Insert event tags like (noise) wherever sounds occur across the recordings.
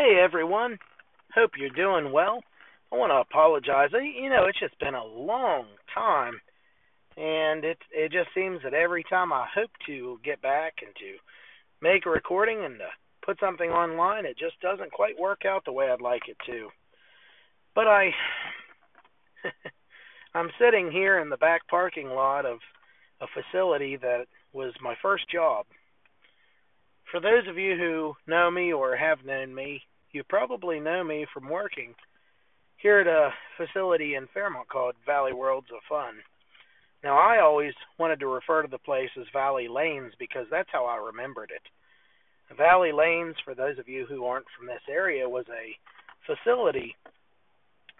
Hey everyone, hope you're doing well. I want to apologize. You know, it's just been a long time, and it it just seems that every time I hope to get back and to make a recording and to put something online, it just doesn't quite work out the way I'd like it to. But I (laughs) I'm sitting here in the back parking lot of a facility that was my first job for those of you who know me or have known me, you probably know me from working here at a facility in Fairmont called Valley Worlds of Fun. Now, I always wanted to refer to the place as Valley Lanes because that's how I remembered it. Valley Lanes, for those of you who aren't from this area, was a facility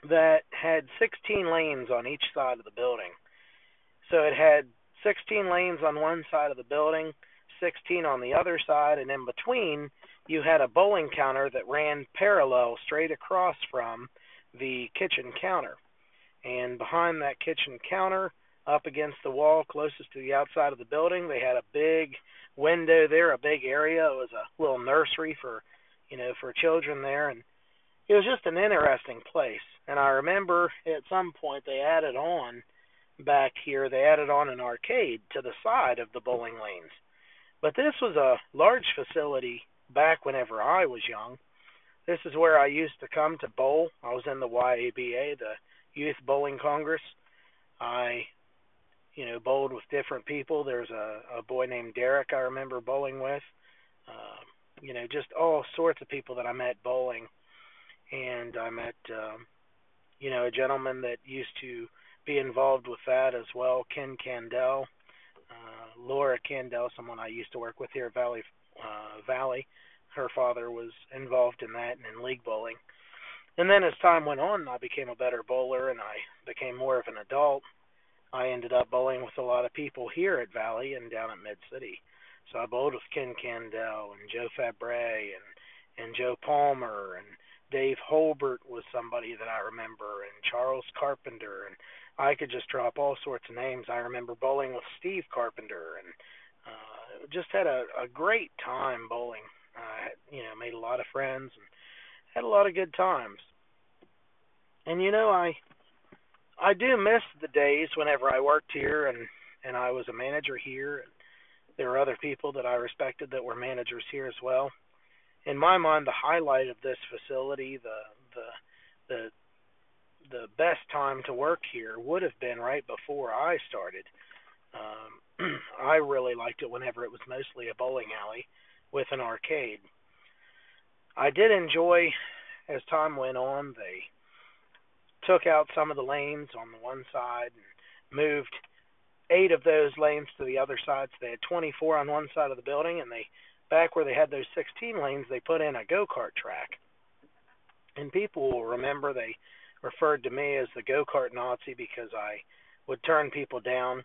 that had 16 lanes on each side of the building. So it had 16 lanes on one side of the building, 16 on the other side, and in between, you had a bowling counter that ran parallel straight across from the kitchen counter. And behind that kitchen counter, up against the wall closest to the outside of the building, they had a big window there, a big area. It was a little nursery for, you know, for children there, and it was just an interesting place. And I remember at some point they added on back here, they added on an arcade to the side of the bowling lanes. But this was a large facility back whenever I was young. This is where I used to come to bowl. I was in the YABA, the Youth Bowling Congress. I, you know, bowled with different people. There's a, a boy named Derek I remember bowling with. Uh, you know, just all sorts of people that I met bowling. And I met, um, you know, a gentleman that used to be involved with that as well, Ken Candell. Laura Candell, someone I used to work with here at Valley uh, Valley. Her father was involved in that and in league bowling. And then as time went on, I became a better bowler and I became more of an adult. I ended up bowling with a lot of people here at Valley and down at Mid City. So I bowled with Ken Candell and Joe Fabre and and Joe Palmer and Dave Holbert was somebody that I remember and Charles Carpenter and I could just drop all sorts of names. I remember bowling with Steve Carpenter and uh, just had a, a great time bowling. I, you know, made a lot of friends and had a lot of good times. And you know, I I do miss the days whenever I worked here and and I was a manager here. And there were other people that I respected that were managers here as well. In my mind, the highlight of this facility, the the the the best time to work here would have been right before I started. Um, I really liked it whenever it was mostly a bowling alley with an arcade. I did enjoy as time went on. They took out some of the lanes on the one side and moved eight of those lanes to the other side. So they had 24 on one side of the building, and they back where they had those 16 lanes, they put in a go kart track. And people will remember they referred to me as the go kart Nazi because I would turn people down.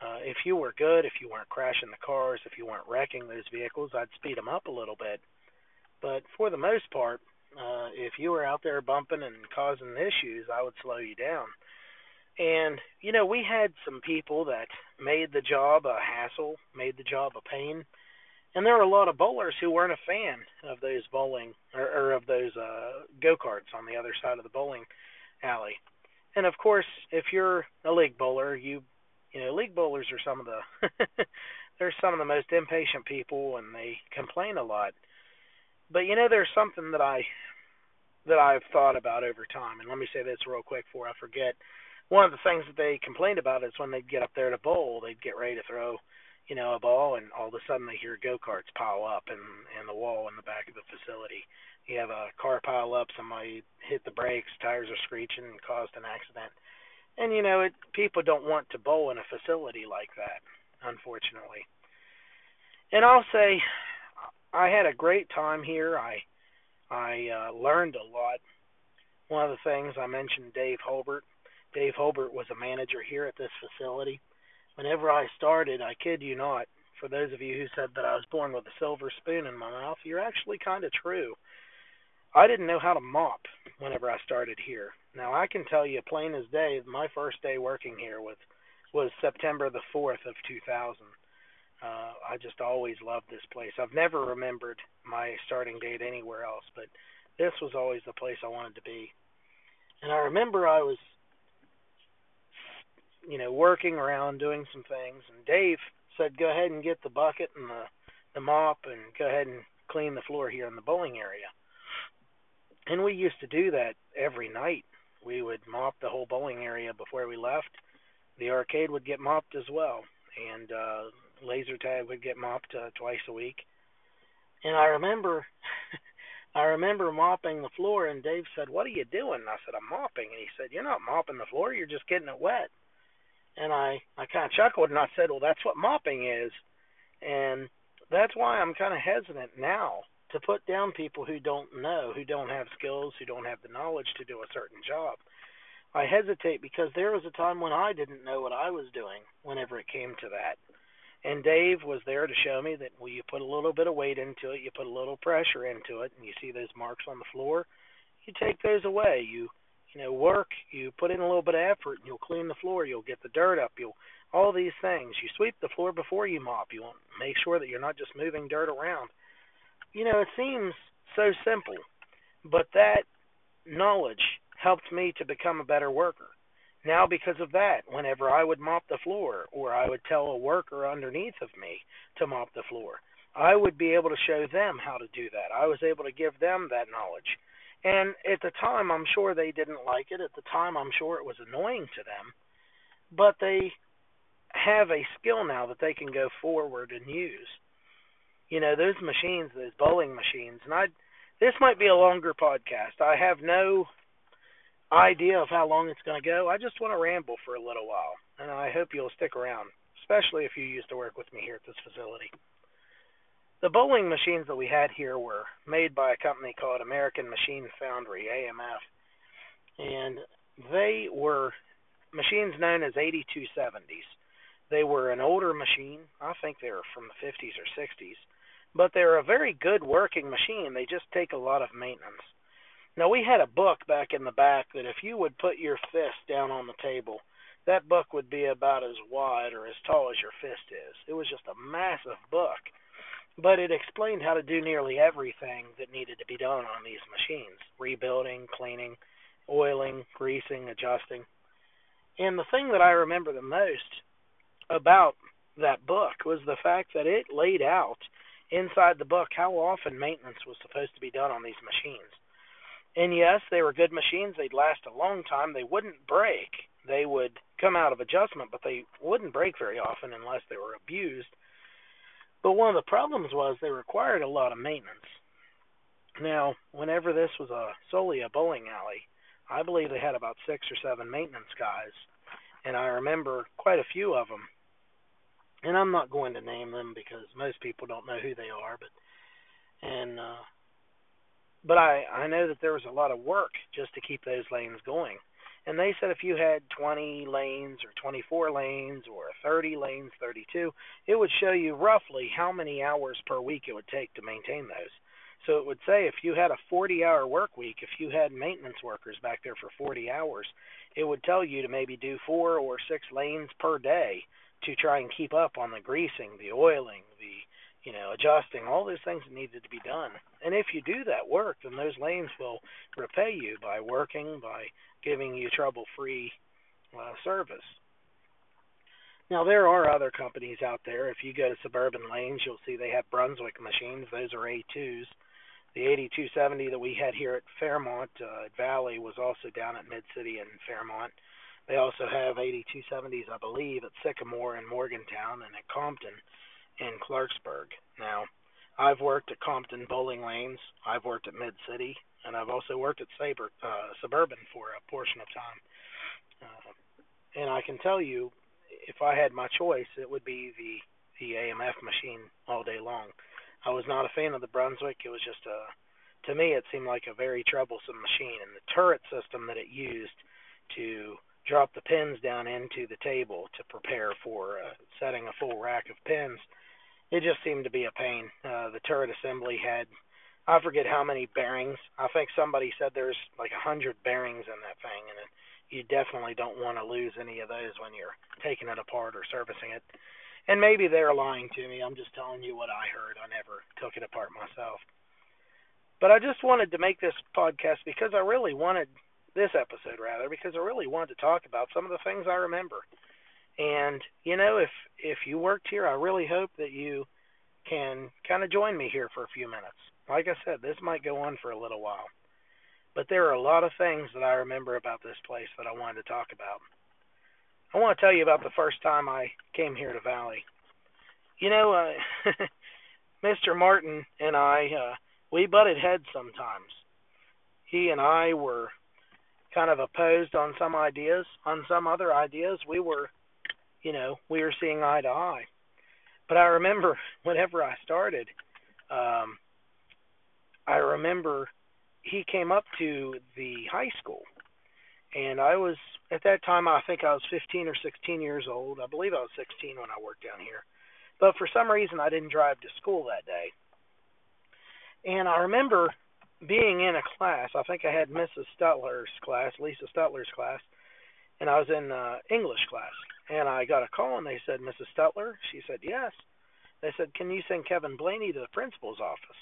Uh, if you were good, if you weren't crashing the cars, if you weren't wrecking those vehicles, I'd speed them up a little bit. But for the most part, uh, if you were out there bumping and causing issues, I would slow you down. And, you know, we had some people that made the job a hassle, made the job a pain. And there were a lot of bowlers who weren't a fan of those bowling or, or of those uh, go karts on the other side of the bowling alley. And of course, if you're a league bowler, you you know league bowlers are some of the (laughs) they're some of the most impatient people, and they complain a lot. But you know, there's something that I that I've thought about over time, and let me say this real quick before I forget. One of the things that they complained about is when they'd get up there to bowl, they'd get ready to throw, you know, a ball, and all of a sudden they hear go karts pile up in in the wall in the back of the facility you have a car pile up, somebody hit the brakes, tires are screeching, and caused an accident. And you know, it people don't want to bowl in a facility like that, unfortunately. And I'll say, I had a great time here. I I uh, learned a lot. One of the things I mentioned, Dave Holbert. Dave Holbert was a manager here at this facility. Whenever I started, I kid you not, for those of you who said that I was born with a silver spoon in my mouth, you're actually kind of true. I didn't know how to mop whenever I started here. Now I can tell you plain as day, my first day working here was was September the fourth of two thousand. Uh, I just always loved this place. I've never remembered my starting date anywhere else, but this was always the place I wanted to be. And I remember I was, you know, working around doing some things, and Dave said, "Go ahead and get the bucket and the the mop, and go ahead and clean the floor here in the bowling area." And we used to do that every night. We would mop the whole bowling area before we left. The arcade would get mopped as well, and uh, laser tag would get mopped uh, twice a week. And I remember (laughs) I remember mopping the floor, and Dave said, "What are you doing?" And I said, "I'm mopping." And he said, "You're not mopping the floor. You're just getting it wet." And I I kind of chuckled and I said, "Well, that's what mopping is," and that's why I'm kind of hesitant now to put down people who don't know, who don't have skills, who don't have the knowledge to do a certain job. I hesitate because there was a time when I didn't know what I was doing whenever it came to that. And Dave was there to show me that well, you put a little bit of weight into it, you put a little pressure into it, and you see those marks on the floor. You take those away. You you know work. You put in a little bit of effort, and you'll clean the floor. You'll get the dirt up. You'll all these things. You sweep the floor before you mop. You want make sure that you're not just moving dirt around. You know, it seems so simple, but that knowledge helped me to become a better worker. Now, because of that, whenever I would mop the floor, or I would tell a worker underneath of me to mop the floor, I would be able to show them how to do that. I was able to give them that knowledge. And at the time, I'm sure they didn't like it. At the time, I'm sure it was annoying to them. But they have a skill now that they can go forward and use. You know, those machines, those bowling machines, and I this might be a longer podcast. I have no idea of how long it's going to go. I just want to ramble for a little while, and I hope you'll stick around, especially if you used to work with me here at this facility. The bowling machines that we had here were made by a company called American Machine Foundry, AMF, and they were machines known as 8270s. They were an older machine. I think they were from the 50s or 60s, but they're a very good working machine. They just take a lot of maintenance. Now we had a book back in the back that if you would put your fist down on the table, that book would be about as wide or as tall as your fist is. It was just a massive book. But it explained how to do nearly everything that needed to be done on these machines rebuilding, cleaning, oiling, greasing, adjusting. And the thing that I remember the most about that book was the fact that it laid out inside the book how often maintenance was supposed to be done on these machines. And yes, they were good machines. They'd last a long time. They wouldn't break. They would come out of adjustment, but they wouldn't break very often unless they were abused. But one of the problems was they required a lot of maintenance. Now, whenever this was a solely a bowling alley, I believe they had about six or seven maintenance guys, and I remember quite a few of them. And I'm not going to name them because most people don't know who they are, but and uh but I I know that there was a lot of work just to keep those lanes going. And they said if you had 20 lanes or 24 lanes or 30 lanes, 32, it would show you roughly how many hours per week it would take to maintain those. So it would say if you had a 40 hour work week, if you had maintenance workers back there for 40 hours, it would tell you to maybe do four or six lanes per day to try and keep up on the greasing, the oiling, the you know, adjusting, all those things that needed to be done. And if you do that work, then those lanes will repay you by working, by giving you trouble free uh, service. Now, there are other companies out there. If you go to Suburban Lanes, you'll see they have Brunswick machines. Those are A2s. The 8270 that we had here at Fairmont uh, Valley was also down at Mid City and Fairmont. They also have 8270s, I believe, at Sycamore and Morgantown and at Compton in Clarksburg. Now, I've worked at Compton Bowling Lanes, I've worked at Mid City, and I've also worked at Saber uh, Suburban for a portion of time. Uh, and I can tell you, if I had my choice, it would be the the AMF machine all day long. I was not a fan of the Brunswick. It was just a, to me, it seemed like a very troublesome machine, and the turret system that it used to drop the pins down into the table to prepare for uh, setting a full rack of pins it just seemed to be a pain. Uh, the turret assembly had, I forget how many bearings. I think somebody said there's like a hundred bearings in that thing, and it, you definitely don't want to lose any of those when you're taking it apart or servicing it. And maybe they're lying to me. I'm just telling you what I heard. I never took it apart myself. But I just wanted to make this podcast because I really wanted this episode rather because I really wanted to talk about some of the things I remember. And you know, if if you worked here, I really hope that you can kind of join me here for a few minutes. Like I said, this might go on for a little while. But there are a lot of things that I remember about this place that I wanted to talk about. I want to tell you about the first time I came here to Valley. You know, uh, (laughs) Mr. Martin and I, uh, we butted heads sometimes. He and I were kind of opposed on some ideas. On some other ideas, we were, you know, we were seeing eye to eye. But I remember (laughs) whenever I started, um, I remember he came up to the high school, and I was at that time I think I was 15 or 16 years old. I believe I was 16 when I worked down here, but for some reason I didn't drive to school that day. And I remember being in a class. I think I had Mrs. Stutler's class, Lisa Stutler's class, and I was in uh, English class. And I got a call, and they said, "Mrs. Stutler." She said, "Yes." They said, "Can you send Kevin Blaney to the principal's office?"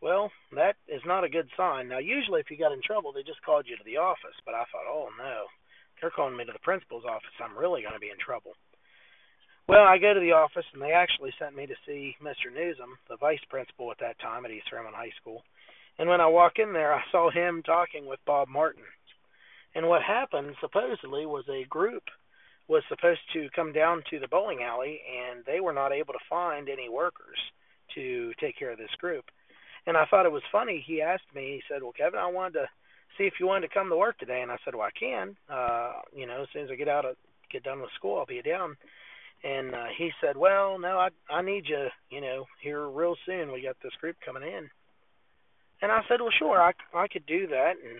Well, that is not a good sign. Now, usually, if you got in trouble, they just called you to the office. But I thought, oh no, they're calling me to the principal's office. I'm really going to be in trouble. Well, I go to the office, and they actually sent me to see Mr. Newsom, the vice principal at that time at East Fairmont High School. And when I walk in there, (laughs) I saw him talking with Bob Martin. And what happened, supposedly, was a group was supposed to come down to the bowling alley, and they were not able to find any workers to take care of this group. And I thought it was funny. He asked me, he said, Well, Kevin, I wanted to see if you wanted to come to work today. And I said, Well, I can. Uh, you know, as soon as I get out of, get done with school, I'll be down. And uh, he said, Well, no, I, I need you, you know, here real soon. We got this group coming in. And I said, Well, sure, I, I could do that. And,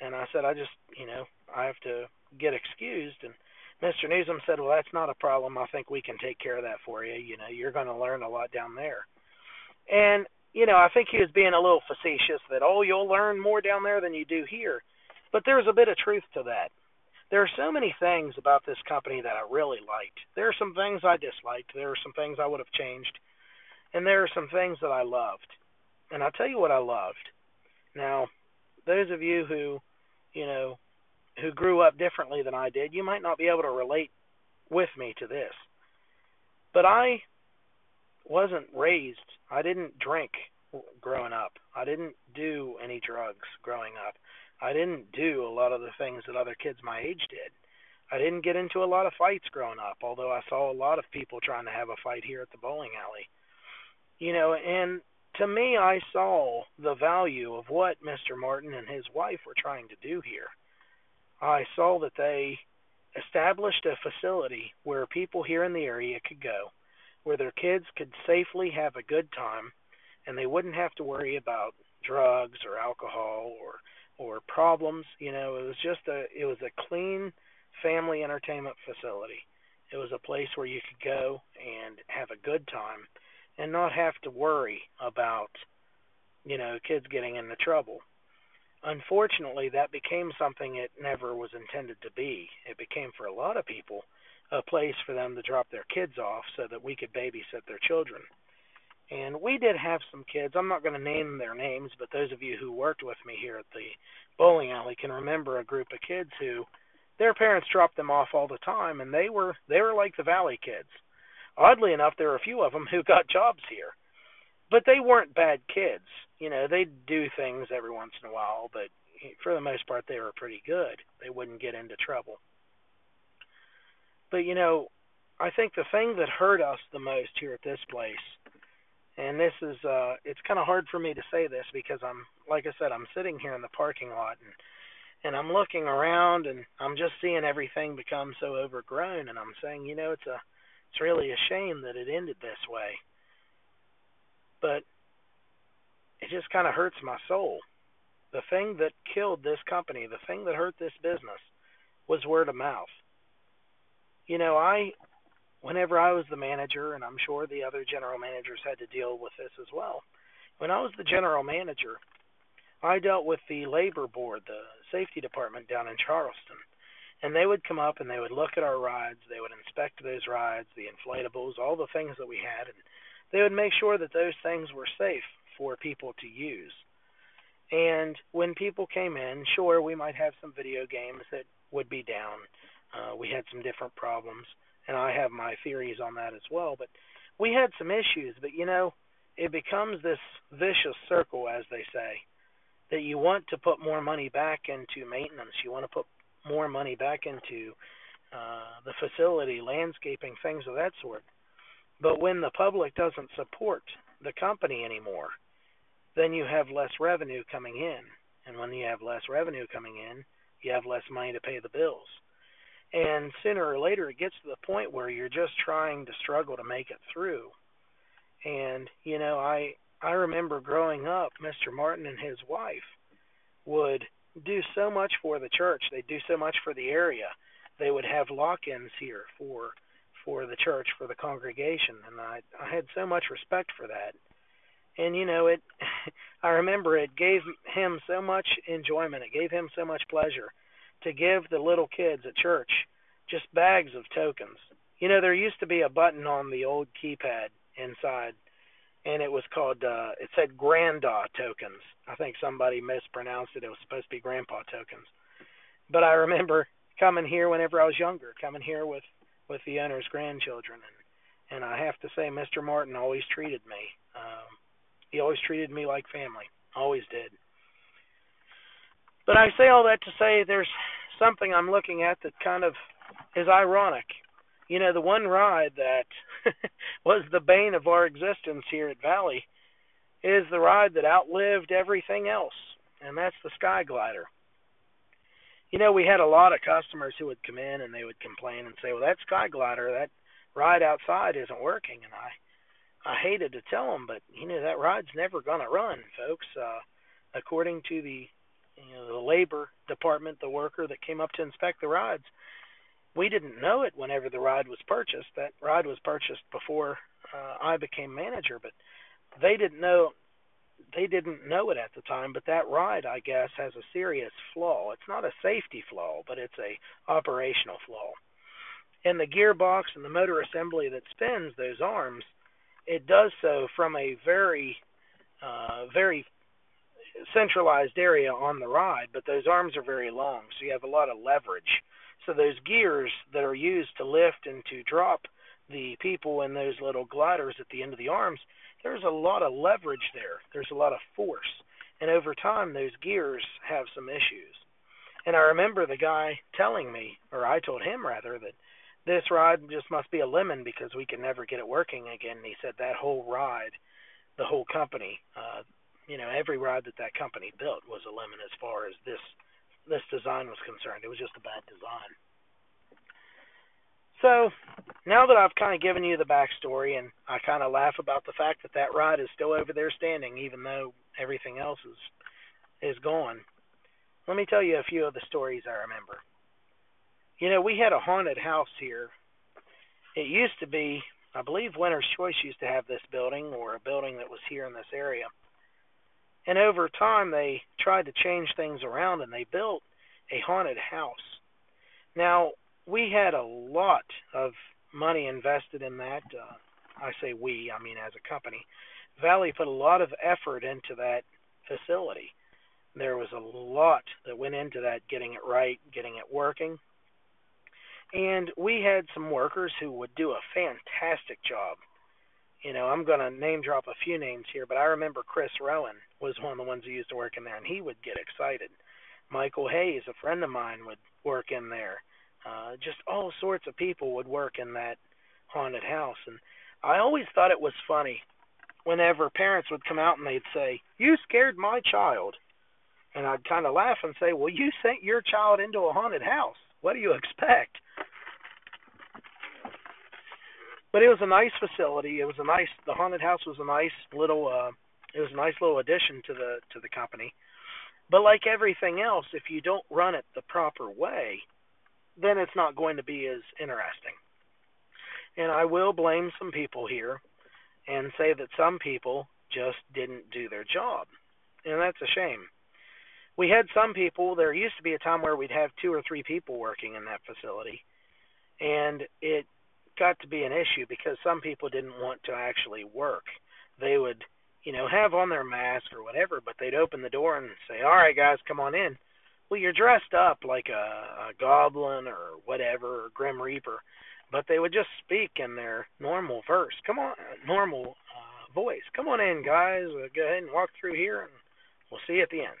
and I said, I just, you know, I have to get excused. And Mr. Newsom said, Well, that's not a problem. I think we can take care of that for you. You know, you're going to learn a lot down there. And you know, I think he was being a little facetious that, oh, you'll learn more down there than you do here. But there's a bit of truth to that. There are so many things about this company that I really liked. There are some things I disliked. There are some things I would have changed. And there are some things that I loved. And I'll tell you what I loved. Now, those of you who, you know, who grew up differently than I did, you might not be able to relate with me to this. But I wasn't raised. I didn't drink growing up. I didn't do any drugs growing up. I didn't do a lot of the things that other kids my age did. I didn't get into a lot of fights growing up, although I saw a lot of people trying to have a fight here at the bowling alley. You know, and to me, I saw the value of what Mr. Martin and his wife were trying to do here. I saw that they established a facility where people here in the area could go where their kids could safely have a good time and they wouldn't have to worry about drugs or alcohol or or problems you know. It was just a it was a clean family entertainment facility. It was a place where you could go and have a good time and not have to worry about you know kids getting into trouble. Unfortunately that became something it never was intended to be. It became for a lot of people a place for them to drop their kids off so that we could babysit their children. And we did have some kids. I'm not going to name their names, but those of you who worked with me here at the bowling alley can remember a group of kids who their parents dropped them off all the time and they were they were like the valley kids. Oddly enough, there were a few of them who (laughs) got jobs here. But they weren't bad kids. You know, they'd do things every once in a while, but for the most part they were pretty good. They wouldn't get into trouble. But you know, I think the thing that hurt us the most here at this place, and this is uh it's kind of hard for me to say this because I'm like I said, I'm sitting here in the parking lot and and I'm looking around and I'm just seeing everything become so overgrown and I'm saying, you know, it's a it's really a shame that it ended this way. But it just kind of hurts my soul. The thing that killed this company, the thing that hurt this business was word of mouth you know, I whenever I was the manager, and I'm sure the other general managers had to deal with this as well. When I was the general manager, I dealt with the labor board, the safety department down in Charleston. And they would come up and they would look at our rides, they would inspect those rides, the inflatables, all the things that we had, and they would make sure that those things were safe for people to use. And when people came in, sure, we might have some video games that would be down. Uh, we had some different problems, and I have my theories on that as well. But we had some issues. But you know, it becomes this vicious circle, as they say, that you want to put more money back into maintenance. You want to put more money back into uh, the facility, landscaping, things of that sort. But when the public doesn't support the company anymore, then you have less revenue coming in. And when you have less revenue coming in, you have less money to pay the bills. And sooner or later, it gets to the point where you're just trying to struggle to make it through. And you know, I I remember growing up, Mr. Martin and his wife would do so much for the church. They do so much for the area. They would have lock-ins here for for the church for the congregation, and I I had so much respect for that. And you know, it (laughs) I remember it gave him so much enjoyment. It gave him so much pleasure to give the little kids at church just bags of tokens. You know, there used to be a button on the old keypad inside and it was called uh it said granda tokens. I think somebody mispronounced it. It was supposed to be grandpa tokens. But I remember coming here whenever I was younger, coming here with with the owner's grandchildren and and I have to say Mr. Martin always treated me. Um he always treated me like family. Always did. But I say all that to say there's something I'm looking at that kind of is ironic you know, the one ride that (laughs) was the bane of our existence here at Valley is the ride that outlived everything else, and that's the Sky Glider. You know, we had a lot of customers who would come in and they would complain and say, "Well, that Sky Glider, that ride outside isn't working," and I I hated to tell them, but you know that ride's never going to run, folks. Uh, according to the you know the labor department, the worker that came up to inspect the rods. we didn't know it whenever the rod was purchased. That rod was purchased before uh, I became manager, but they didn't know they didn't know it at the time, but that ride, I guess, has a serious flaw. It's not a safety flaw, but it's a operational flaw. And the gearbox and the motor assembly that spins those arms, it does so from a very, uh, very centralized area on the ride, but those arms are very long, so you have a lot of leverage so those gears that are used to lift and to drop the people in those little gliders at the end of the arms, there's a lot of leverage there. There's a lot of force. And over time, those gears have some issues. And I remember the guy telling me, or I told him rather, that this ride just must be a lemon because we can never get it working again. And he said that whole ride, the whole company, uh, you know, every ride that that company built was a lemon as far as this this design was concerned. It was just a bad design. So now that I've kind of given you the backstory, and I kind of laugh about the fact that that ride is still over there standing, even though everything else is is gone. Let me tell you a few of the stories I remember. You know, we had a haunted house here. It used to be, I believe, Winter's Choice used to have this building, or a building that was here in this area. And over time, they tried to change things around and they built a haunted house. Now, we had a lot of money invested in that. Uh, I say we, I mean as a company. Valley put a lot of effort into that facility. There was a lot that went into that, getting it right, getting it working. And we had some workers who would do a fantastic job you know, I'm going to name drop a few names here, but I remember Chris Rowan was one of the ones who used to work in there, and he would get excited. Michael Hayes, a friend of mine, would work in there. Uh, just all sorts of people would work in that haunted house, and I always thought it was funny whenever parents would come out and they'd say, "You scared my child," and I'd kind of laugh and say, "Well, you sent your child into a haunted house. What do you expect?" But it was a nice facility. It was a nice. The haunted house was a nice little. uh It was a nice little addition to the to the company. But like everything else, if you don't run it the proper way, then it's not going to be as interesting. And I will blame some people here and say that some people just didn't do their job. And that's a shame. We had some people, there used to be a time where we'd have two or three people working in that facility. And it got to be an issue because some people didn't want to actually work. They would, you know, have on their mask or whatever, but they'd open the door and say, "All right, guys, come on in." Well, you're dressed up like a, a goblin or whatever, or grim reaper, but they would just speak in their normal verse. Come on, normal uh, voice. Come on in, guys. Uh, go ahead and walk through here, and we'll see you at the end.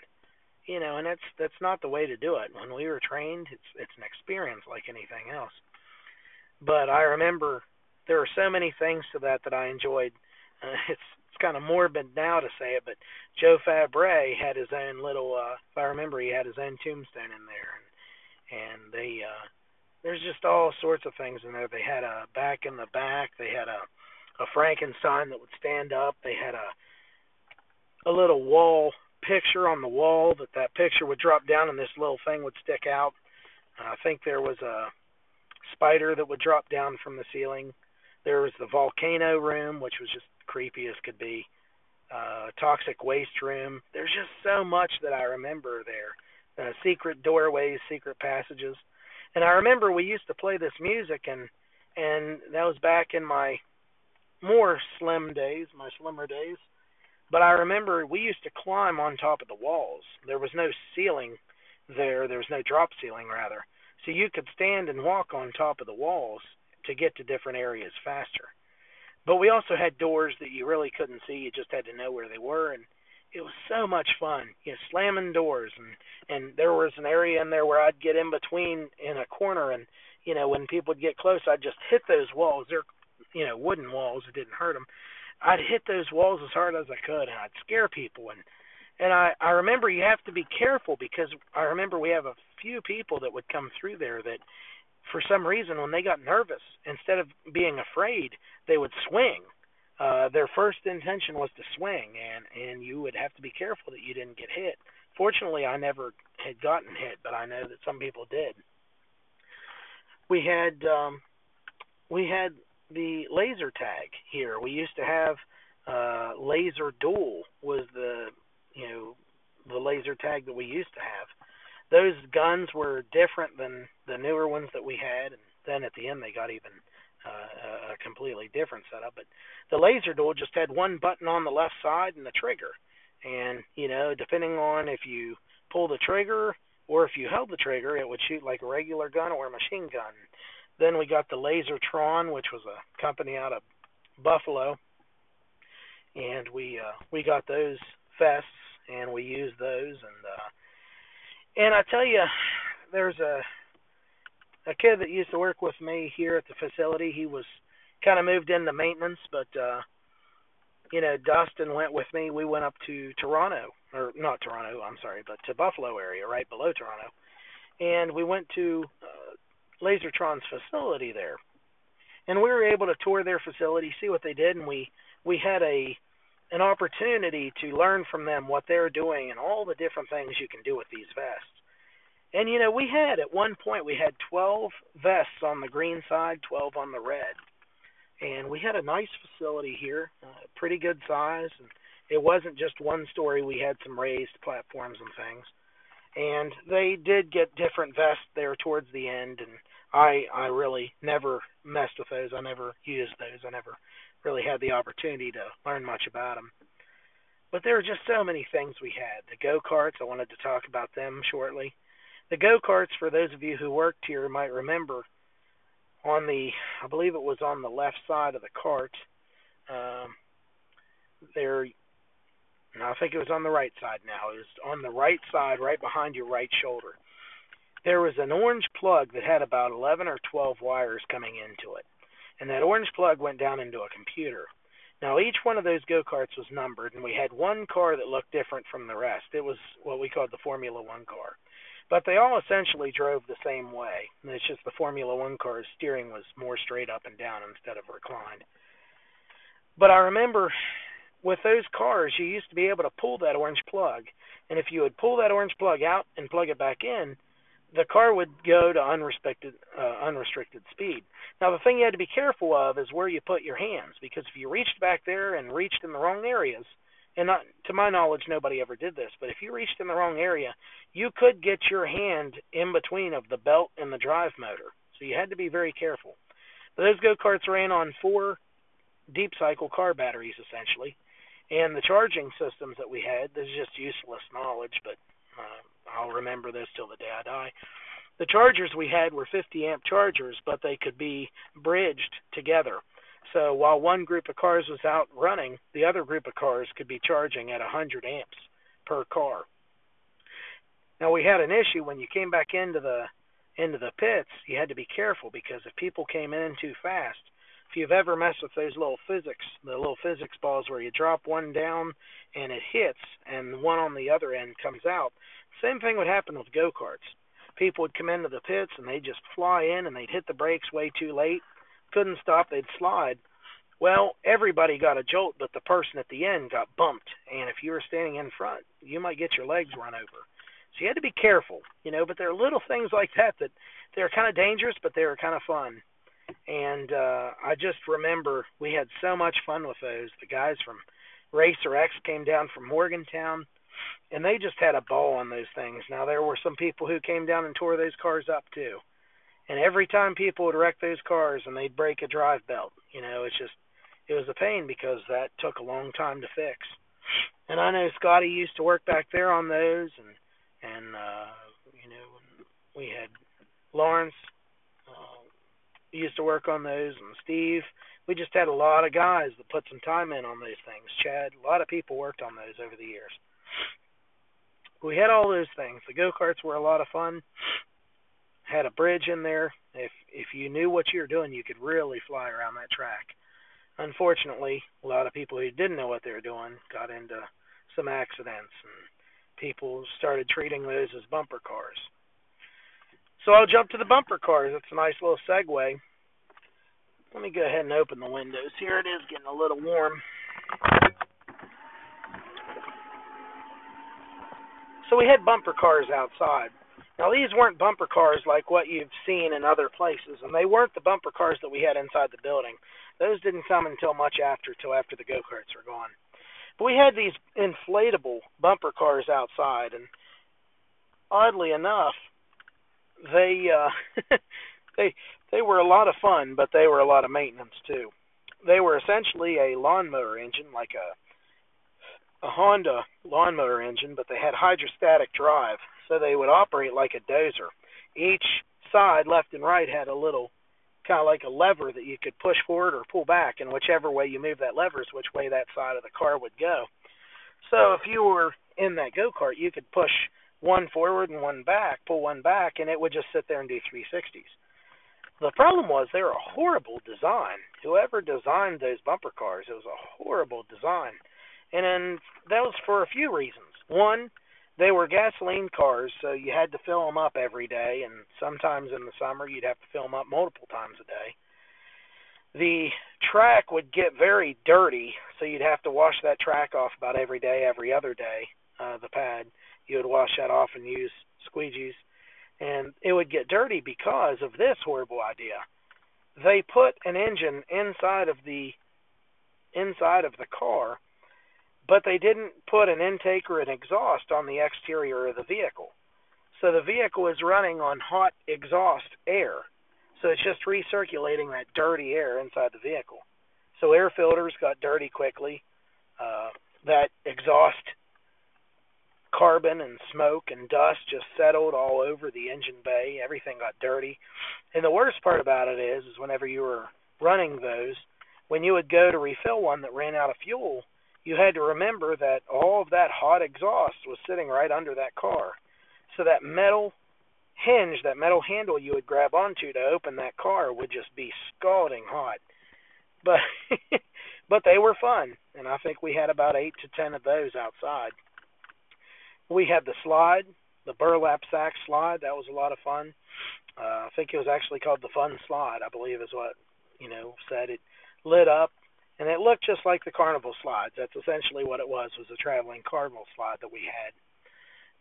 You know, and that's that's not the way to do it. When we were trained, it's it's an experience like anything else. But I remember there are so many things to that that I enjoyed. Uh, (laughs) it's it's kind of morbid now to say it, but Joe Fabre had his own little. uh If I remember, he had his own tombstone in there, and and they. uh There's just all sorts of things in there. They had a back in the back. They had a a Frankenstein that would stand up. They had a a little wall picture on the wall that that picture would drop down and this little thing would stick out. I think there was a spider that would drop down from the ceiling. There was the volcano room, which was just creepy as could be. Uh, toxic waste room. There's just so much that I remember there. Uh, secret doorways, secret passages, and I remember we used to play this music, and and that was back in my more slim days, my slimmer days. But I remember we used to climb on top of the walls. There was no ceiling there. There was no drop ceiling, rather. So you could stand and walk on top of the walls to get to different areas faster. But we also had doors that you really couldn't see. You just had to know where they were, and it was so much fun. You know, slamming doors, and and there was an area in there where I'd get in between in a corner, and you know when people would get close, I'd just hit those walls. They're you know wooden walls. It didn't hurt them. I'd hit those walls as hard as I could, and I'd scare people. And and I I remember you have to be careful because I remember we have a few people that would come through there that for some reason when they got nervous instead of being afraid they would swing. Uh their first intention was to swing and and you would have to be careful that you didn't get hit. Fortunately i never had gotten hit but i know that some people did. We had um we had the laser tag here. We used to have uh laser duel was the you know the laser tag that we used to have those guns were different than the newer ones that we had, and then at the end they got even uh, a completely different setup. But the laser duel just had one button on the left side and the trigger, and you know depending on if you pull the trigger or if you held the trigger, it would shoot like a regular gun or a machine gun. Then we got the Lasertron, which was a company out of Buffalo, and we uh, we got those vests and we used those and uh, and I tell you, there's a a kid that used to work with me here at the facility. He was kind of moved into maintenance, but uh you know, Dustin went with me. We went up to Toronto, or not Toronto, I'm sorry, but to Buffalo area, right below Toronto, and we went to uh, Lasertron's facility there, and we were able to tour their facility, see what they did, and we we had a an opportunity to learn from them what they're doing and all the different things you can do with these vests. And you know, we had at one point we had 12 vests on the green side, 12 on the red. And we had a nice facility here, uh, pretty good size, and it wasn't just one story. We had some raised platforms and things. And they did get different vests there towards the end and I I really never messed with those. I never used those. I never really had the opportunity to learn much about them. But there were just so many things we had. The go karts, I wanted to talk about them shortly. The go karts, for those of you who worked here, might remember on the, I believe it was on the left side of the cart. Um, there, no, I think it was on the right side now. It was on the right side, right behind your right shoulder. There was an orange plug that had about 11 or 12 wires coming into it and that orange plug went down into a computer. Now, each one of those go karts was numbered, and we had one car that looked different from the rest. It was what we called the Formula One car. But they all essentially drove the same way. It's just the Formula One car's steering was more straight up and down instead of reclined. But I remember with those cars, you used to be able to pull that orange plug. And if you would pull that orange plug out and plug it back in, the car would go to unrestricted uh, unrestricted speed. Now the thing you had to be careful of is where you put your hands because if you reached back there and reached in the wrong areas, and not, to my knowledge nobody ever did this, but if you reached in the wrong area, you could get your hand in between of the belt and the drive motor. So you had to be very careful. But those go karts ran on four deep cycle car batteries essentially, And the charging systems that we had, this is just useless knowledge, but uh, I'll remember this till the day I die. The chargers we had were 50 amp chargers, but they could be bridged together. So while one group of cars was out running, the other group of cars could be charging at 100 amps per car. Now we had an issue when you came back into the into the pits. You had to be careful because if people came in too fast, if you've ever messed with those little physics, the little physics balls where you drop one down and it hits, and one on the other end comes out, same thing would happen with go karts. People would come into the pits and they'd just fly in and they'd hit the brakes way too late, couldn't stop, they'd slide. Well, everybody got a jolt, but the person at the end got bumped. And if you were standing in front, you might get your legs run over. So you had to be careful, you know. But there are little things like that that they're kind of dangerous, but they were kind of fun. And uh, I just remember we had so much fun with those. The guys from Racer X came down from Morgantown, and they just had a ball on those things. Now there were some people who came down and tore those cars up too. And every time people would wreck those cars and they'd break a drive belt, you know, it's just it was a pain because that took a long time to fix. And I know Scotty used to work back there on those, and and uh, you know we had Lawrence uh, used to work on those, and Steve. We just had a lot of guys that put some time in on those things. Chad, a lot of people worked on those over the years. We had all those things. The go karts were a lot of fun. Had a bridge in there. If if you knew what you were doing, you could really fly around that track unfortunately, a lot of people who didn't know what they were doing got into some accidents, and people started treating those as bumper cars. So I'll jump to the bumper cars. It's a nice little segue. Let me go ahead and open the windows. Here it is getting a little warm. So we had bumper cars outside. Now these weren't bumper cars like what you've seen in other places, and they weren't the bumper cars that we had inside the building. Those didn't come until much after, till after the go karts were gone. But we had these inflatable bumper cars outside, and oddly enough, they uh, (laughs) they they were a lot of fun, but they were a lot of maintenance too. They were essentially a lawnmower engine, like a a Honda lawnmower engine, but they had hydrostatic drive, so they would operate like a dozer. Each side, left and right, had a little kind of like a lever that you could push forward or pull back, and whichever way you move that lever is which way that side of the car would go. So if you were in that go kart, you could push one forward and one back, pull one back, and it would just sit there and do 360s. The problem was they were a horrible design. Whoever designed those bumper cars, it was a horrible design. And then that was for a few reasons. One, they were gasoline cars, so you had to fill them up every day, and sometimes in the summer you'd have to fill them up multiple times a day. The track would get very dirty, so you'd have to wash that track off about every day, every other day. Uh, the pad, you would wash that off and use squeegees, and it would get dirty because of this horrible idea. They put an engine inside of the inside of the car but they didn't put an intake or an exhaust on the exterior of the vehicle. So the vehicle is running on hot exhaust air. So it's just recirculating that dirty air inside the vehicle. So air filters got dirty quickly. Uh, that exhaust carbon and smoke and dust just settled all over the engine bay. Everything got dirty. And the worst part about it is, is whenever you were running those, when you would go to refill one that ran out of fuel, you had to remember that all of that hot exhaust was sitting right under that car. So that metal hinge, that metal handle you would grab onto to open that car would just be scalding hot. But (laughs) but they were fun, and I think we had about 8 to 10 of those outside. We had the slide, the burlap sack slide, that was a lot of fun. Uh, I think it was actually called the Fun Slide, I believe is what, you know, said it lit up and it looked just like the carnival slides. That's essentially what it was, was a traveling carnival slide that we had.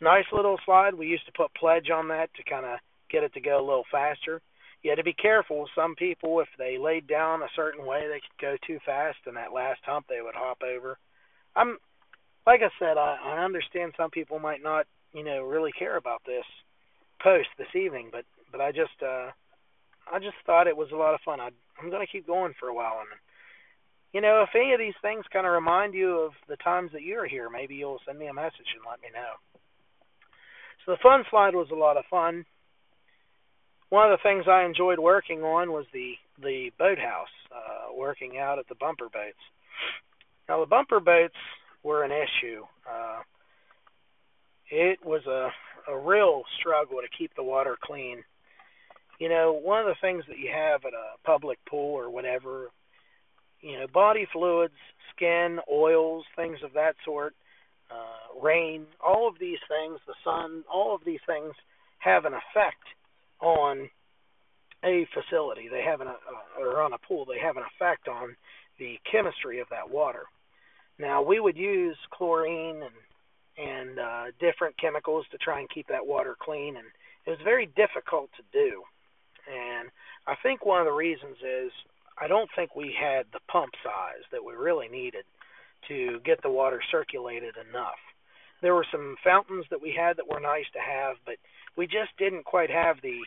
Nice little slide. We used to put pledge on that to kind of get it to go a little faster. You had to be careful. Some people, if they laid down a certain way, they could go too fast, and that last hump they would hop over. I'm, like I said, I, I understand some people might not, you know, really care about this post this evening, but but I just, uh, I just thought it was a lot of fun. I, I'm to keep going for a while, and you know, if any of these things kind of remind you of the times that you're here, maybe you'll send me a message and let me know. So the fun slide was a lot of fun. One of the things I enjoyed working on was the the boathouse, uh, working out at the bumper boats. Now the bumper boats were an issue. Uh, it was a a real struggle to keep the water clean. You know, one of the things that you have at a public pool or whatever, you know, body fluids, skin, oils, things of that sort, uh, rain, all of these things, the sun, all of these things have an effect on a facility. They have an uh, or on a pool. They have an effect on the chemistry of that water. Now we would use chlorine and and uh, different chemicals to try and keep that water clean, and it was very difficult to do. And I think one of the reasons is I don't think we had the pump size that we really needed to get the water circulated enough. There were some fountains that we had that were nice to have, but we just didn't quite have the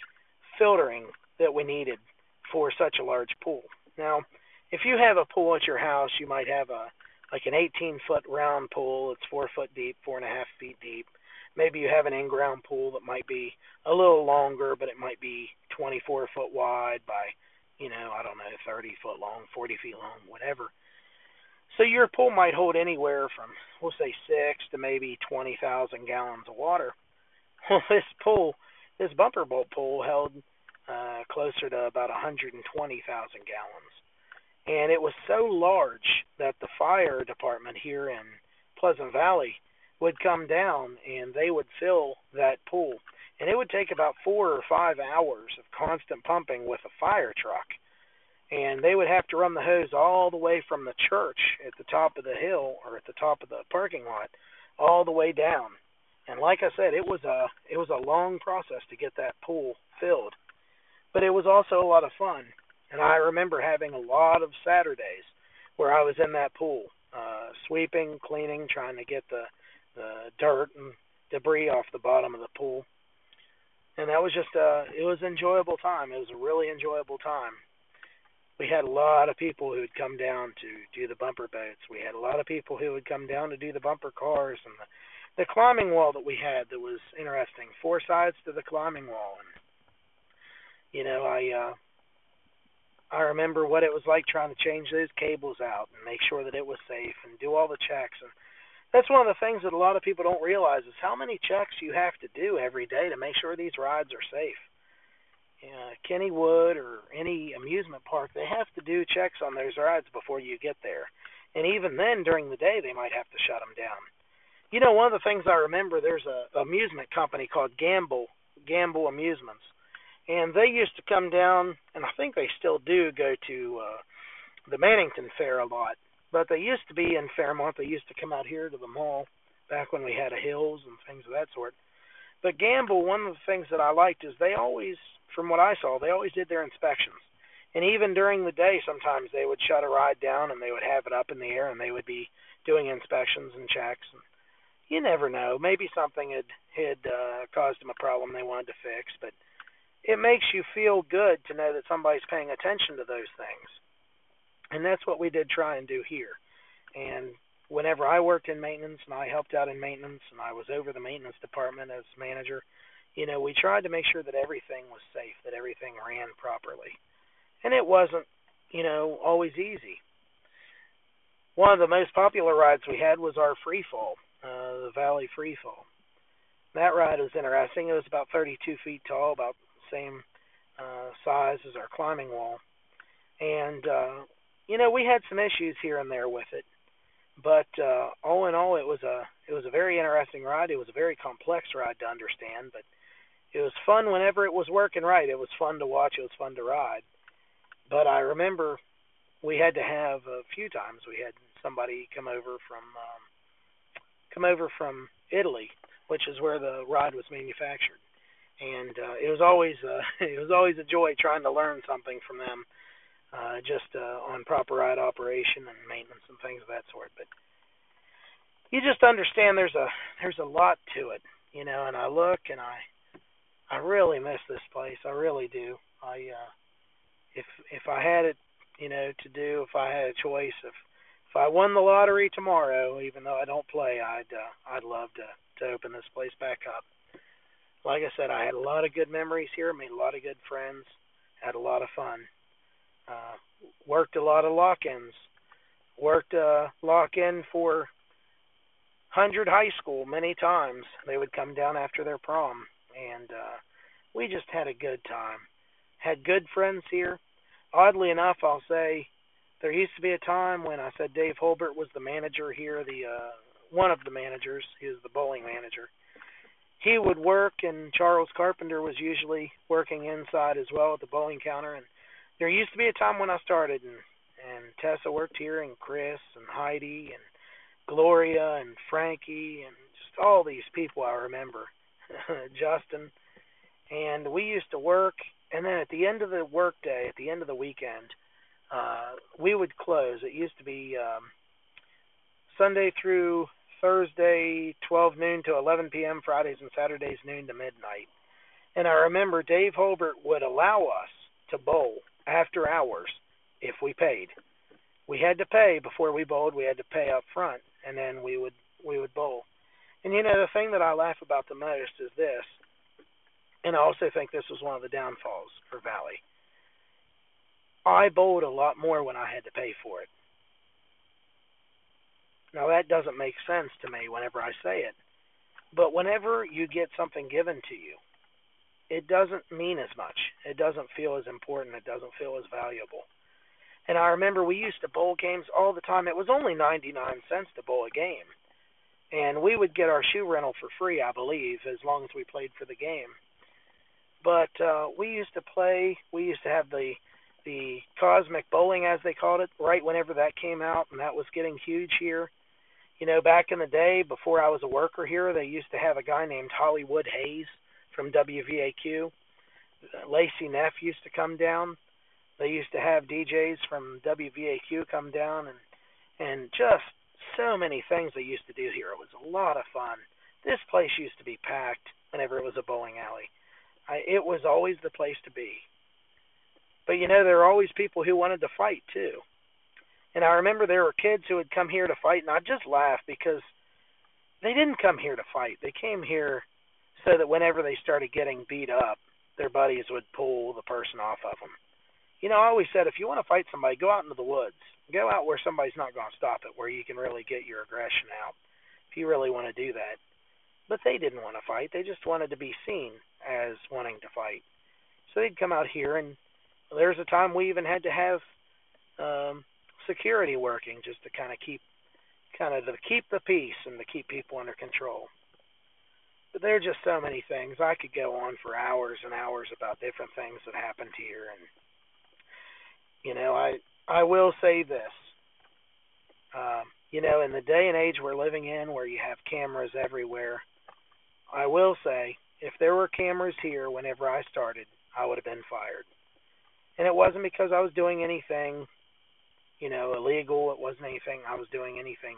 filtering that we needed for such a large pool. Now, if you have a pool at your house, you might have a like an 18 foot round pool. It's four foot deep, four and a half feet deep. Maybe you have an in ground pool that might be a little longer, but it might be 24 foot wide by, you know, I don't know, 30 foot long, 40 feet long, whatever. So your pool might hold anywhere from, we'll say, six to maybe 20,000 gallons of water. (laughs) Well, this pool, this bumper boat pool, held uh, closer to about 120,000 gallons and it was so large that the fire department here in Pleasant Valley would come down and they would fill that pool. And it would take about four or five hours of constant pumping with a fire truck. And they would have to run the hose all the way from the church at the top of the hill or at the top of the parking lot all the way down. And like I said, it was a it was a long process to get that pool filled. But it was also a lot of fun and I remember having a lot of Saturdays where I was in that pool, uh, sweeping, cleaning, trying to get the, the dirt and debris off the bottom of the pool. And that was just uh it was an enjoyable time. It was a really enjoyable time. We had a lot of people who would come down to do the bumper boats. We had a lot of people who would come down to do the bumper cars and the the climbing wall that we had that was interesting. Four sides to the climbing wall and you know, I uh I remember what it was like trying to change those cables out and make sure that it was safe and do all the checks and that's one of the things that a lot of people don't realize is how many checks you have to do every day to make sure these rides are safe. Uh, Kennywood or any amusement park, they have to do checks on those rides before you get there. And even then, during the day, they might have to shut them down. You know, one of the things I remember, there's a amusement company called Gamble Gamble Amusements, and they used to come down, and I think they still do go to uh, the Mannington Fair a lot. But they used to be in Fairmont. They used to come out here to the mall back when we had a Hills and things of that sort. But Gamble, one of the things that I liked is they always, from what I saw, they always did their inspections. And even during the day, sometimes they would shut a ride down and they would have it up in the air and they would be doing inspections and checks. And you never know. Maybe something had had uh, caused them a problem they wanted to fix, but it makes you feel good to know that somebody's paying attention to those things. And that's what we did try and do here. And whenever I worked in maintenance and I helped out in maintenance and I was over the maintenance department as manager, you know, we tried to make sure that everything was safe, that everything ran properly. And it wasn't, you know, always easy. One of the most popular rides we had was our free fall, uh, the Valley Free Fall. That ride was interesting. It was about 32 feet tall, about same uh, size as our climbing wall. And uh, you know, we had some issues here and there with it, but uh, all in all, it was a it was a very interesting ride. It was a very complex ride to understand, but it was fun whenever it was working right. It was fun to watch. It was fun to ride. But I remember we had to have a few times we had somebody come over from um, come over from Italy, which is where the ride was manufactured and uh, it was always uh, (laughs) it was always a joy trying to learn something from them, uh, just uh, on proper ride operation and maintenance and things of that sort. But you just understand there's a there's a lot to it, you know. And I look and I I really miss this place. I really do. I uh, if if I had it you know, to do if I had a choice. If if I won the lottery tomorrow, even though I don't play, I'd uh, I'd love to to open this place back up. Like I said, I had a lot of good memories here, made a lot of good friends, had a lot of fun. Uh, worked a lot of lock-ins. Worked uh, lock-in for Hundred High School many times. They would come down after their prom, and uh, we just had a good time. Had good friends here. Oddly enough, I'll say there used to be a time when I said Dave Holbert was the manager here, the uh, one of the managers. He was the bowling manager. He would work, and Charles Carpenter was usually working inside as well at the bowling counter. And there used to be a time when I started, and and Tessa worked here, and Chris and Heidi and Gloria and Frankie and just all these people I remember, (laughs) Justin, and we used to work. And then at the end of the workday, at the end of the weekend, uh, we would close. It used to be um, Sunday through Thursday, 12 noon to 11 p.m. Fridays and Saturdays noon to midnight. And I remember Dave Holbert would allow us to bowl after hours if we paid. We had to pay before we bowled. We had to pay up front, and then we would we would bowl. And you know the thing that I laugh about the most is this, and I also think this was one of the downfalls for Valley. I bowled a lot more when I had to pay for it. Now that doesn't make sense to me whenever I say it. But whenever you get something given to you, it doesn't mean as much. It doesn't feel as important. It doesn't feel as valuable. And I remember we used to bowl games all the time. It was only 99 cents to bowl a game. And we would get our shoe rental for free, I believe, as long as we played for the game. But uh we used to play, we used to have the the cosmic bowling as they called it right whenever that came out and that was getting huge here you know, back in the day before I was a worker here, they used to have a guy named Hollywood Hayes from WVAQ. Lacey Neff used to come down. They used to have DJs from WVAQ come down and and just so many things they used to do here. It was a lot of fun. This place used to be packed whenever it was a bowling alley. I, it was always the place to be. But you know, there were always people who wanted to fight too. And I remember there were kids who would come here to fight, and I'd just laugh because they didn't come here to fight. They came here so that whenever they started getting beat up, their buddies would pull the person off of them. You know, I always said if you want to fight somebody, go out into the woods. Go out where somebody's not going to stop it, where you can really get your aggression out if you really want to do that. But they didn't want to fight. They just wanted to be seen as wanting to fight. So they'd come out here, and there's a time we even had to have um, security working just to kind of keep kind of to keep the peace and to keep people under control. There are just so many things. I could go on for hours and hours about different things that happened here and you know, I I will say this. Um, you know, in the day and age we're living in where you have cameras everywhere, I will say if there were cameras here whenever I started, I would have been fired. And it wasn't because I was doing anything you know, illegal. It wasn't anything I was doing anything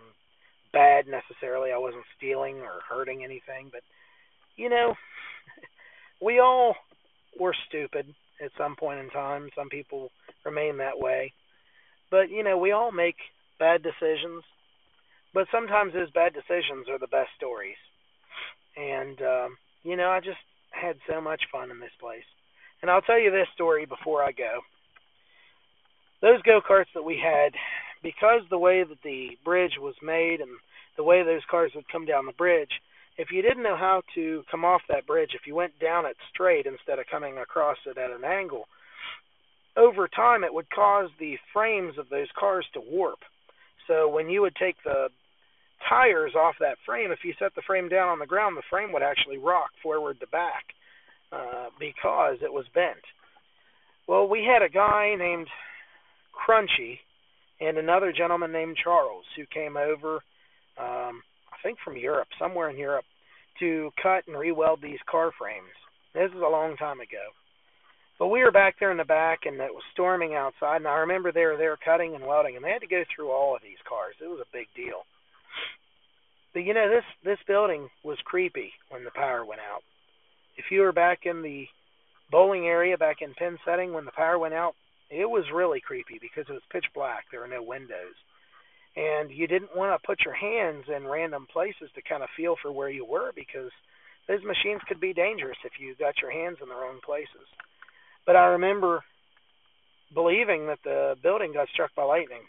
bad necessarily. I wasn't stealing or hurting anything, but you know, we all were stupid at some point in time. Some people remain that way. But you know, we all make bad decisions. But sometimes those bad decisions are the best stories. And um, you know, I just had so much fun in this place. And I'll tell you this story before I go those go karts that we had, because the way that the bridge was made and the way those cars would come down the bridge, if you didn't know how to come off that bridge, if you went down it straight instead of coming across it at an angle, over time it would cause the frames of those cars to warp. So when you would take the tires off that frame, if you set the frame down on the ground, the frame would actually rock forward to back uh, because it was bent. Well, we had a guy named Crunchy, and another gentleman named Charles who came over, um, think from Europe, somewhere in Europe, to cut and re-weld these car frames. This is a long time ago. But we were back there in the back, and it was storming outside. And I remember they were there cutting and welding, and they had to go through all of these cars. It was a big deal. But you know, this this building was creepy when the power went out. If you were back in the bowling area, back in pin setting, when the power went out, it was really creepy because it was pitch black. There were no windows. And you didn't want to put your hands in random places to kind of feel for where you were because those machines could be dangerous if you got your hands in the wrong places. But I remember believing that the building got struck by lightning.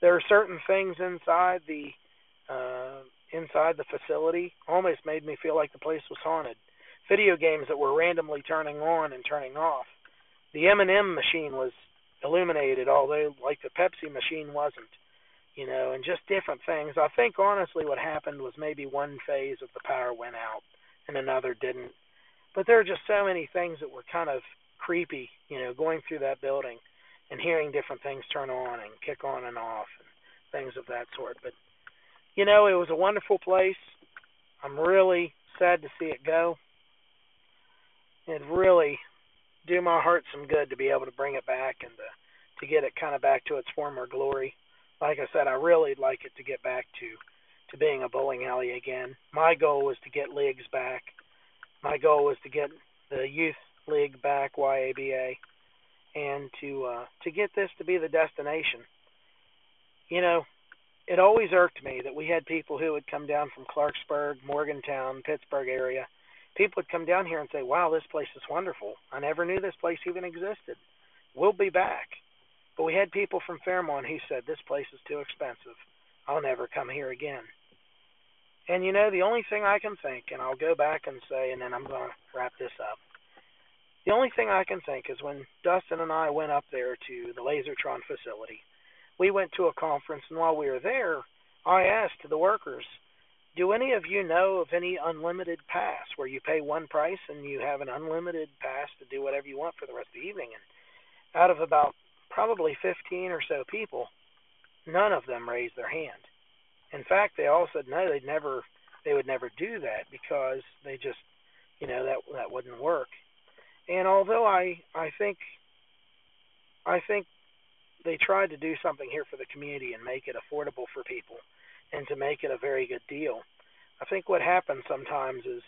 There are certain things inside the uh, inside the facility almost made me feel like the place was haunted. Video games that were randomly turning on and turning off. The M&M machine was illuminated, although like the Pepsi machine wasn't. You know, and just different things. I think honestly, what happened was maybe one phase of the power went out and another didn't. But there are just so many things that were kind of creepy, you know, going through that building and hearing different things turn on and kick on and off and things of that sort. But you know, it was a wonderful place. I'm really sad to see it go. It really do my heart some good to be able to bring it back and to, to get it kind of back to its former glory. Like I said, I really like it to get back to to being a bowling alley again. My goal was to get leagues back. My goal was to get the youth league back, YABA, and to uh, to get this to be the destination. You know, it always irked me that we had people who would come down from Clarksburg, Morgantown, Pittsburgh area. People would come down here and say, "Wow, this place is wonderful. I never knew this place even existed. We'll be back." But we had people from Fairmont who said, "This place is too expensive. I'll never come here again." And you know, the only thing I can think, and I'll go back and say, and then I'm going to wrap this up. The only thing I can think is when Dustin and I went up there to the Lasertron facility, we went to a conference, and while we were there, I asked the workers, do any of you know of any unlimited pass where you pay one price and you have an unlimited pass to do whatever you want for the rest of the evening? And out of about probably 15 or so people, none of them raised their hand. In fact, they all said no, they'd never, they would never do that because they just, you know, that that wouldn't work. And although I, I think, I think they tried to do something here for the community and make it affordable for people, and to make it a very good deal. I think what happens sometimes is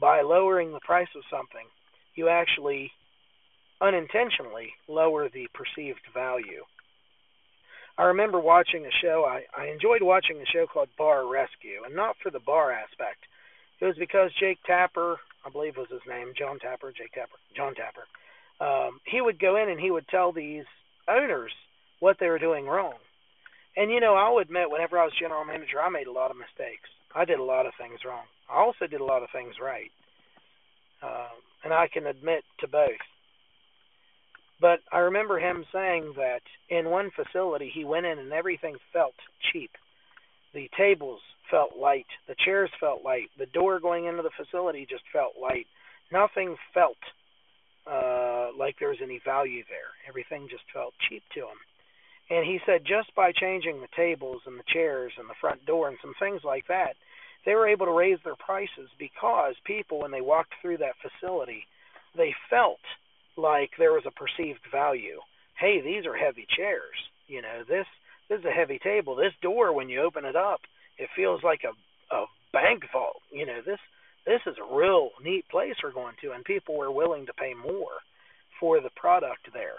by lowering the price of something, you actually unintentionally lower the perceived value. I remember watching a show. I, I enjoyed watching a show called Bar Rescue, and not for the bar aspect. It was because Jake Tapper, I believe was his name, John Tapper, Jake Tapper, John Tapper. Um, he would go in and he would tell these owners what they were doing wrong. And you know, I'll admit, whenever I was general manager, I made a lot of mistakes. I did a lot of things wrong. I also did a lot of things right, uh, and I can admit to both. But I remember him saying that in one facility he went in and everything felt cheap. The tables felt light, the chairs felt light, the door going into the facility just felt light. Nothing felt uh, like there was any value there. Everything just felt cheap to him. And he said just by changing the tables and the chairs and the front door and some things like that, they were able to raise their prices because people, when they walked through that facility, they felt like there was a perceived value. Hey, these are heavy chairs. You know, this this is a heavy table. This door, when you open it up, it feels like a a bank vault. You know, this this is a real neat place we're going to, and people were willing to pay more for the product there.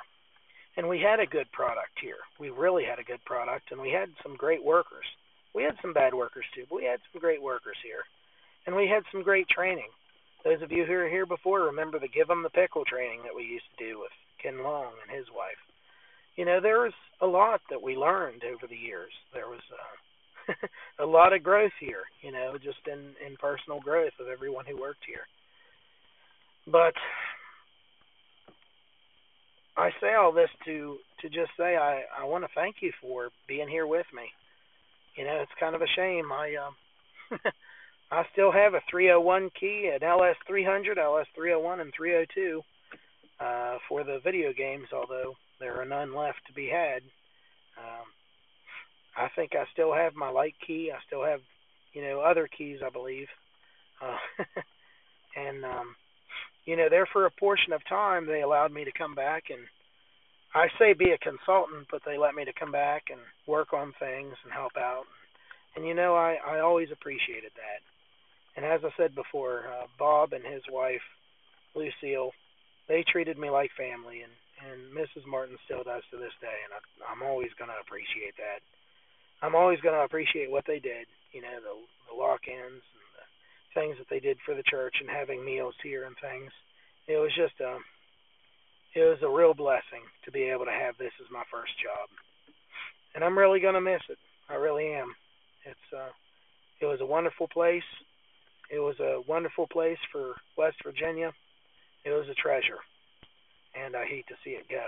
And we had a good product here. We really had a good product, and we had some great workers. We had some bad workers too, but we had some great workers here, and we had some great training. Those of you who were here before remember the give 'em the pickle training that we used to do with Ken Long and his wife. You know, there was a lot that we learned over the years. There was uh, (laughs) a lot of growth here, you know, just in in personal growth of everyone who worked here. But I say all this to to just say I I want to thank you for being here with me. You know, it's kind of a shame I um (laughs) I still have a 301 key, an LS300, LS301, and 302 uh, for the video games, although there are none left to be had. Um, I think I still have my light key. I still have, you know, other keys, I believe. Uh, (laughs) and, um, you know, there for a portion of time, they allowed me to come back and I say be a consultant, but they let me to come back and work on things and help out. And you know, I I always appreciated that. And as I said before, uh, Bob and his wife, Lucille, they treated me like family, and and Mrs. Martin still does to this day, and I, I'm always going to appreciate that. I'm always going to appreciate what they did, you know, the, the lock-ins and the things that they did for the church and having meals here and things. It was just a, it was a real blessing to be able to have this as my first job, and I'm really going to miss it. I really am. It's uh, it was a wonderful place. It was a wonderful place for West Virginia. It was a treasure, and I hate to see it go.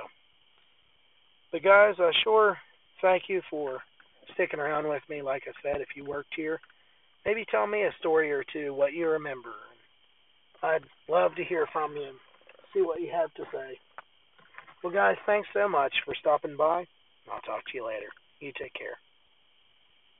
But guys, I sure thank you for sticking around with me. Like I said, if you worked here, maybe tell me a story or two, what you remember. I'd love to hear from you and see what you have to say. Well, guys, thanks so much for stopping by. I'll talk to you later. You take care.